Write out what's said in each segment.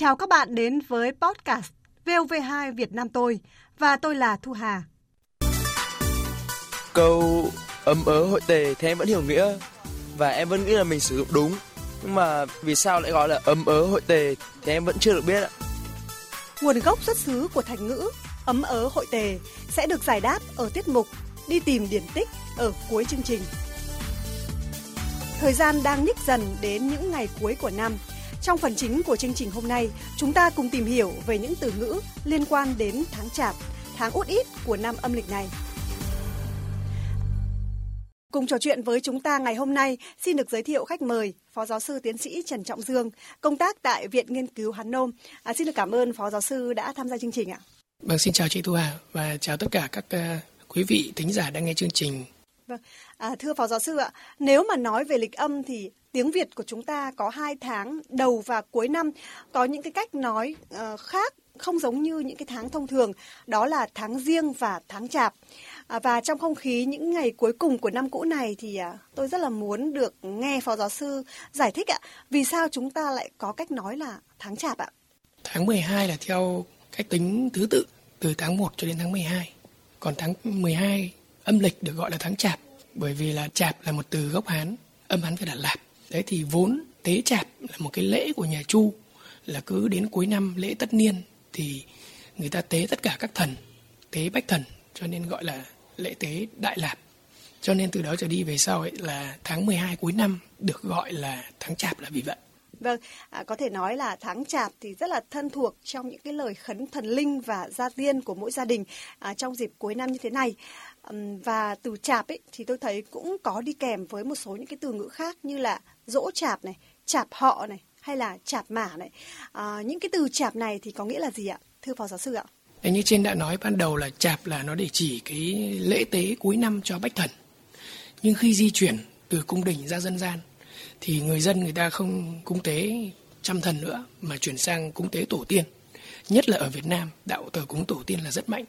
Chào các bạn đến với podcast VOV2 Việt Nam tôi và tôi là Thu Hà. Câu ấm ớ hội tề thì em vẫn hiểu nghĩa và em vẫn nghĩ là mình sử dụng đúng. Nhưng mà vì sao lại gọi là ấm ớ hội tề thì em vẫn chưa được biết ạ. Nguồn gốc xuất xứ của thành ngữ ấm ớ hội tề sẽ được giải đáp ở tiết mục đi tìm điển tích ở cuối chương trình. Thời gian đang nhích dần đến những ngày cuối của năm. Trong phần chính của chương trình hôm nay, chúng ta cùng tìm hiểu về những từ ngữ liên quan đến tháng Chạp, tháng út ít của năm âm lịch này. Cùng trò chuyện với chúng ta ngày hôm nay, xin được giới thiệu khách mời Phó Giáo sư Tiến sĩ Trần Trọng Dương, công tác tại Viện Nghiên cứu Hán Nôm. À, xin được cảm ơn Phó Giáo sư đã tham gia chương trình ạ. Vâng, xin chào chị Thu Hà và chào tất cả các uh, quý vị thính giả đang nghe chương trình. Vâng, à, thưa Phó Giáo sư ạ, nếu mà nói về lịch âm thì tiếng Việt của chúng ta có hai tháng đầu và cuối năm, có những cái cách nói uh, khác không giống như những cái tháng thông thường, đó là tháng riêng và tháng chạp. À, và trong không khí những ngày cuối cùng của năm cũ này thì à, tôi rất là muốn được nghe Phó Giáo sư giải thích ạ, vì sao chúng ta lại có cách nói là tháng chạp ạ? Tháng 12 là theo cách tính thứ tự từ tháng 1 cho đến tháng 12. Còn tháng 12 âm lịch được gọi là tháng chạp bởi vì là chạp là một từ gốc Hán, âm Hán phải là lạp. Đấy thì vốn tế chạp là một cái lễ của nhà Chu là cứ đến cuối năm lễ tất niên thì người ta tế tất cả các thần, tế bách thần cho nên gọi là lễ tế Đại Lạp. Cho nên từ đó trở đi về sau ấy là tháng 12 cuối năm được gọi là tháng chạp là vì vậy. Vâng, à, có thể nói là tháng chạp thì rất là thân thuộc trong những cái lời khấn thần linh và gia tiên của mỗi gia đình à, trong dịp cuối năm như thế này. Và từ chạp ấy thì tôi thấy cũng có đi kèm với một số những cái từ ngữ khác như là dỗ chạp này, chạp họ này hay là chạp mả này. À, những cái từ chạp này thì có nghĩa là gì ạ? Thưa Phó Giáo sư ạ. Đấy, như trên đã nói ban đầu là chạp là nó để chỉ cái lễ tế cuối năm cho bách thần. Nhưng khi di chuyển từ cung đình ra dân gian thì người dân người ta không cúng tế trăm thần nữa mà chuyển sang cúng tế tổ tiên. Nhất là ở Việt Nam, đạo thờ cúng tổ tiên là rất mạnh.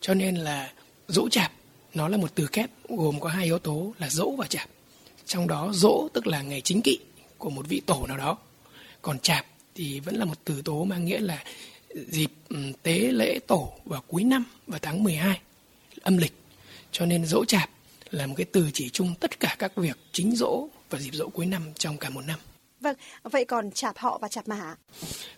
Cho nên là dỗ chạp nó là một từ kép gồm có hai yếu tố là dỗ và chạp. Trong đó dỗ tức là ngày chính kỵ của một vị tổ nào đó. Còn chạp thì vẫn là một từ tố mang nghĩa là dịp ừ, tế lễ tổ vào cuối năm vào tháng 12 âm lịch. Cho nên dỗ chạp là một cái từ chỉ chung tất cả các việc chính dỗ và dịp dỗ cuối năm trong cả một năm. Vâng, vậy còn chạp họ và chạp mả?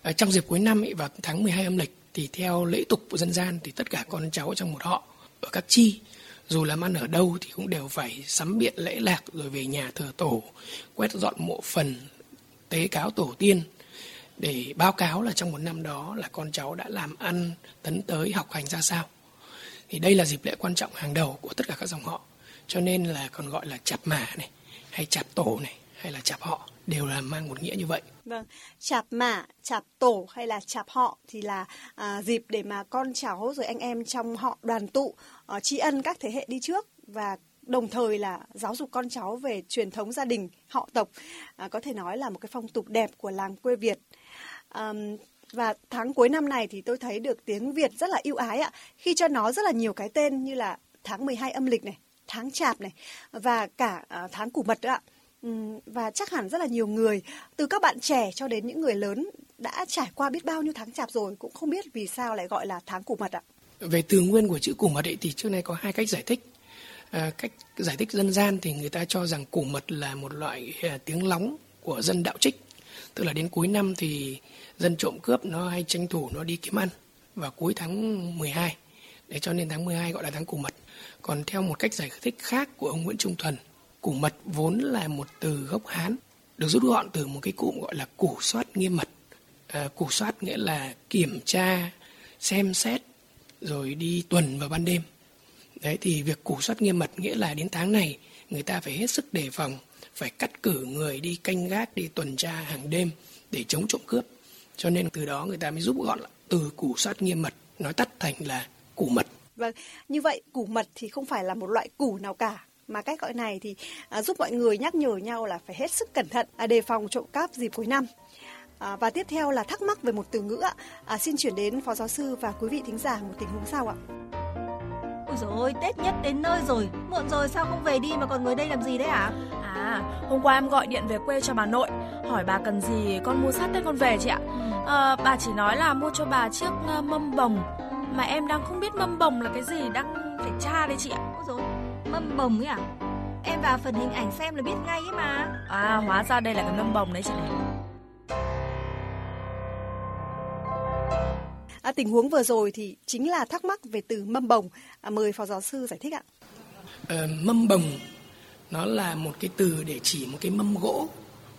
À, trong dịp cuối năm ý, vào tháng 12 âm lịch thì theo lễ tục của dân gian thì tất cả con cháu trong một họ ở các chi dù làm ăn ở đâu thì cũng đều phải sắm biện lễ lạc rồi về nhà thờ tổ, quét dọn mộ phần, tế cáo tổ tiên để báo cáo là trong một năm đó là con cháu đã làm ăn, tấn tới, học hành ra sao. Thì đây là dịp lễ quan trọng hàng đầu của tất cả các dòng họ. Cho nên là còn gọi là chạp mả này, hay chạp tổ này, hay là chạp họ đều là mang một nghĩa như vậy. Vâng, chạp mả, chạp tổ hay là chạp họ thì là à, dịp để mà con cháu rồi anh em trong họ đoàn tụ, à, tri ân các thế hệ đi trước và đồng thời là giáo dục con cháu về truyền thống gia đình, họ tộc. À, có thể nói là một cái phong tục đẹp của làng quê Việt. À, và tháng cuối năm này thì tôi thấy được tiếng Việt rất là ưu ái ạ, khi cho nó rất là nhiều cái tên như là tháng 12 âm lịch này, tháng chạp này và cả à, tháng củ mật nữa ạ. Ừ, và chắc hẳn rất là nhiều người từ các bạn trẻ cho đến những người lớn đã trải qua biết bao nhiêu tháng chạp rồi cũng không biết vì sao lại gọi là tháng củ mật ạ. Về từ nguyên của chữ củ mật ấy thì trước nay có hai cách giải thích. À, cách giải thích dân gian thì người ta cho rằng củ mật là một loại à, tiếng lóng của dân đạo trích. Tức là đến cuối năm thì dân trộm cướp nó hay tranh thủ nó đi kiếm ăn vào cuối tháng 12. Để cho nên tháng 12 gọi là tháng củ mật. Còn theo một cách giải thích khác của ông Nguyễn Trung Thuần, củ mật vốn là một từ gốc Hán, được rút gọn từ một cái cụm gọi là củ soát nghiêm mật. À, củ soát nghĩa là kiểm tra, xem xét, rồi đi tuần vào ban đêm. Đấy thì việc củ soát nghiêm mật nghĩa là đến tháng này người ta phải hết sức đề phòng, phải cắt cử người đi canh gác, đi tuần tra hàng đêm để chống trộm cướp. Cho nên từ đó người ta mới giúp gọn từ củ soát nghiêm mật nói tắt thành là củ mật. Vâng, như vậy củ mật thì không phải là một loại củ nào cả mà cách gọi này thì à, giúp mọi người nhắc nhở nhau là phải hết sức cẩn thận à, đề phòng trộm cắp dịp cuối năm. À, và tiếp theo là thắc mắc về một từ ngữ ạ. À, xin chuyển đến phó giáo sư và quý vị thính giả một tình huống sau ạ. Ôi dồi ôi, Tết nhất đến nơi rồi, muộn rồi sao không về đi mà còn ngồi đây làm gì đấy hả? À, hôm qua em gọi điện về quê cho bà nội, hỏi bà cần gì con mua sát Tết con về chị ạ. À, bà chỉ nói là mua cho bà chiếc uh, mâm bồng, mà em đang không biết mâm bồng là cái gì, đang phải tra đây chị ạ. Dồi, mâm bồng ấy à? Em vào phần hình ảnh xem là biết ngay ấy mà. À, hóa ra đây là cái mâm bồng đấy chị này. À, tình huống vừa rồi thì chính là thắc mắc về từ mâm bồng. À, mời phó giáo sư giải thích ạ. À, mâm bồng nó là một cái từ để chỉ một cái mâm gỗ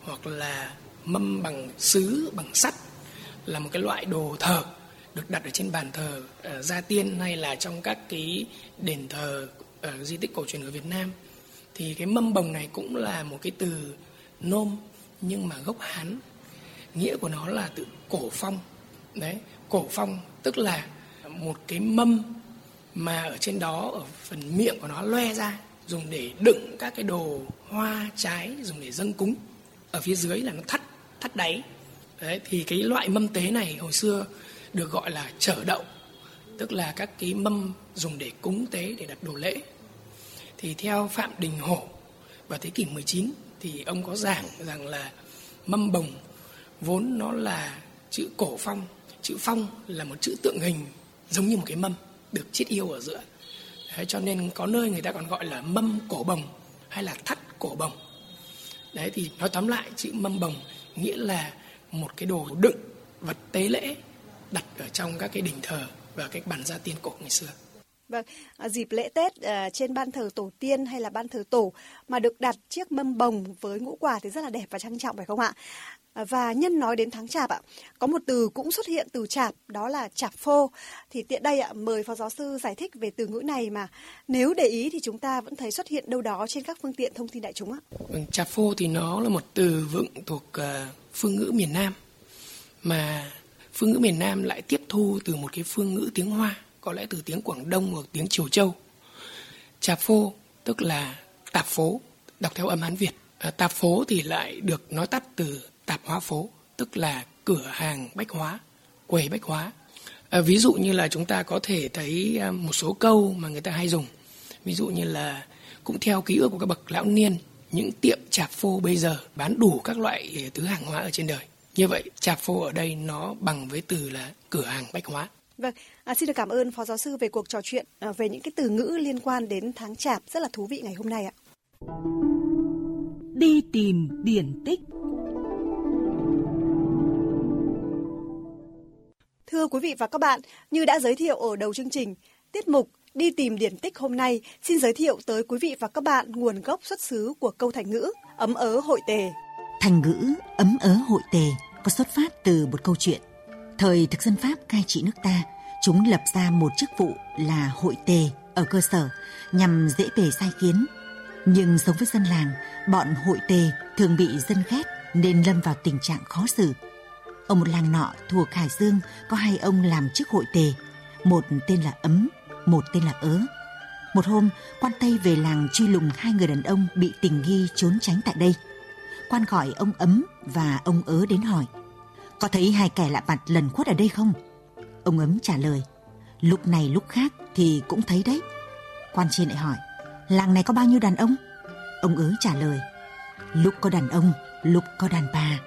hoặc là mâm bằng sứ bằng sắt là một cái loại đồ thờ được đặt ở trên bàn thờ uh, gia tiên hay là trong các cái đền thờ ở di tích cổ truyền ở Việt Nam, thì cái mâm bồng này cũng là một cái từ nôm, nhưng mà gốc Hán. Nghĩa của nó là từ cổ phong. Đấy, cổ phong tức là một cái mâm mà ở trên đó, ở phần miệng của nó loe ra, dùng để đựng các cái đồ hoa trái, dùng để dâng cúng. Ở phía dưới là nó thắt thắt đáy. Đấy, thì cái loại mâm tế này hồi xưa được gọi là chở đậu tức là các cái mâm dùng để cúng tế để đặt đồ lễ. Thì theo Phạm Đình Hổ vào thế kỷ 19 thì ông có giảng rằng là mâm bồng vốn nó là chữ cổ phong. Chữ phong là một chữ tượng hình giống như một cái mâm được chiết yêu ở giữa. Đấy, cho nên có nơi người ta còn gọi là mâm cổ bồng hay là thắt cổ bồng. Đấy thì nói tóm lại chữ mâm bồng nghĩa là một cái đồ đựng vật tế lễ đặt ở trong các cái đình thờ và cái bàn gia tiên cổ ngày xưa Vâng, à, dịp lễ Tết à, trên ban thờ tổ tiên hay là ban thờ tổ mà được đặt chiếc mâm bồng với ngũ quả thì rất là đẹp và trang trọng phải không ạ? À, và nhân nói đến tháng chạp ạ, có một từ cũng xuất hiện từ chạp đó là chạp phô. Thì tiện đây ạ, mời phó giáo sư giải thích về từ ngữ này mà nếu để ý thì chúng ta vẫn thấy xuất hiện đâu đó trên các phương tiện thông tin đại chúng ạ. Vâng, chạp phô thì nó là một từ vựng thuộc uh, phương ngữ miền Nam mà phương ngữ miền Nam lại tiếp thu từ một cái phương ngữ tiếng Hoa có lẽ từ tiếng Quảng Đông hoặc tiếng Triều Châu. Trà phô tức là tạp phố, đọc theo âm Hán Việt. À, tạp phố thì lại được nói tắt từ tạp hóa phố, tức là cửa hàng bách hóa, quầy bách hóa. À, ví dụ như là chúng ta có thể thấy à, một số câu mà người ta hay dùng. Ví dụ như là cũng theo ký ức của các bậc lão niên, những tiệm chạp phô bây giờ bán đủ các loại à, thứ hàng hóa ở trên đời. Như vậy, chạp phô ở đây nó bằng với từ là cửa hàng bách hóa. Vâng, à, xin được cảm ơn Phó Giáo sư về cuộc trò chuyện à, về những cái từ ngữ liên quan đến tháng chạp rất là thú vị ngày hôm nay ạ. Đi tìm điển tích Thưa quý vị và các bạn, như đã giới thiệu ở đầu chương trình, tiết mục Đi tìm điển tích hôm nay xin giới thiệu tới quý vị và các bạn nguồn gốc xuất xứ của câu thành ngữ ấm ớ hội tề. Thành ngữ ấm ớ hội tề có xuất phát từ một câu chuyện Thời thực dân Pháp cai trị nước ta, chúng lập ra một chức vụ là hội tề ở cơ sở nhằm dễ bề sai khiến. Nhưng sống với dân làng, bọn hội tề thường bị dân ghét nên lâm vào tình trạng khó xử. Ở một làng nọ thuộc Hải Dương có hai ông làm chức hội tề, một tên là Ấm, một tên là Ớ. Một hôm, quan Tây về làng truy lùng hai người đàn ông bị tình nghi trốn tránh tại đây. Quan gọi ông Ấm và ông Ớ đến hỏi – có thấy hai kẻ lạ mặt lần khuất ở đây không? Ông ấm trả lời. Lúc này lúc khác thì cũng thấy đấy. Quan trên lại hỏi. Làng này có bao nhiêu đàn ông? Ông ớ trả lời. Lúc có đàn ông, lúc có đàn bà.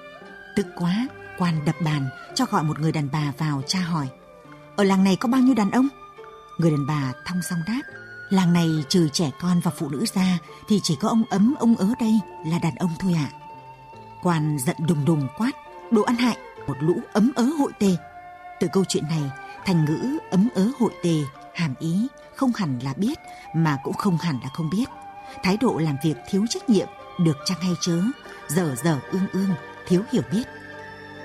Tức quá, quan đập bàn cho gọi một người đàn bà vào tra hỏi. Ở làng này có bao nhiêu đàn ông? Người đàn bà thong song đáp. Làng này trừ trẻ con và phụ nữ ra thì chỉ có ông ấm ông ớ đây là đàn ông thôi ạ. À. Quan giận đùng đùng quát. Đồ ăn hại, một lũ ấm ớ hội tề. Từ câu chuyện này, thành ngữ ấm ớ hội tề hàm ý không hẳn là biết mà cũng không hẳn là không biết. Thái độ làm việc thiếu trách nhiệm, được chăng hay chớ, dở dở ương ương, thiếu hiểu biết.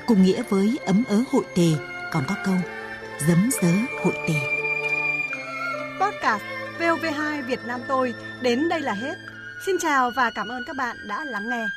Cùng nghĩa với ấm ớ hội tề còn có câu dấm dớ hội tề. Podcast VOV2 Việt Nam tôi đến đây là hết. Xin chào và cảm ơn các bạn đã lắng nghe.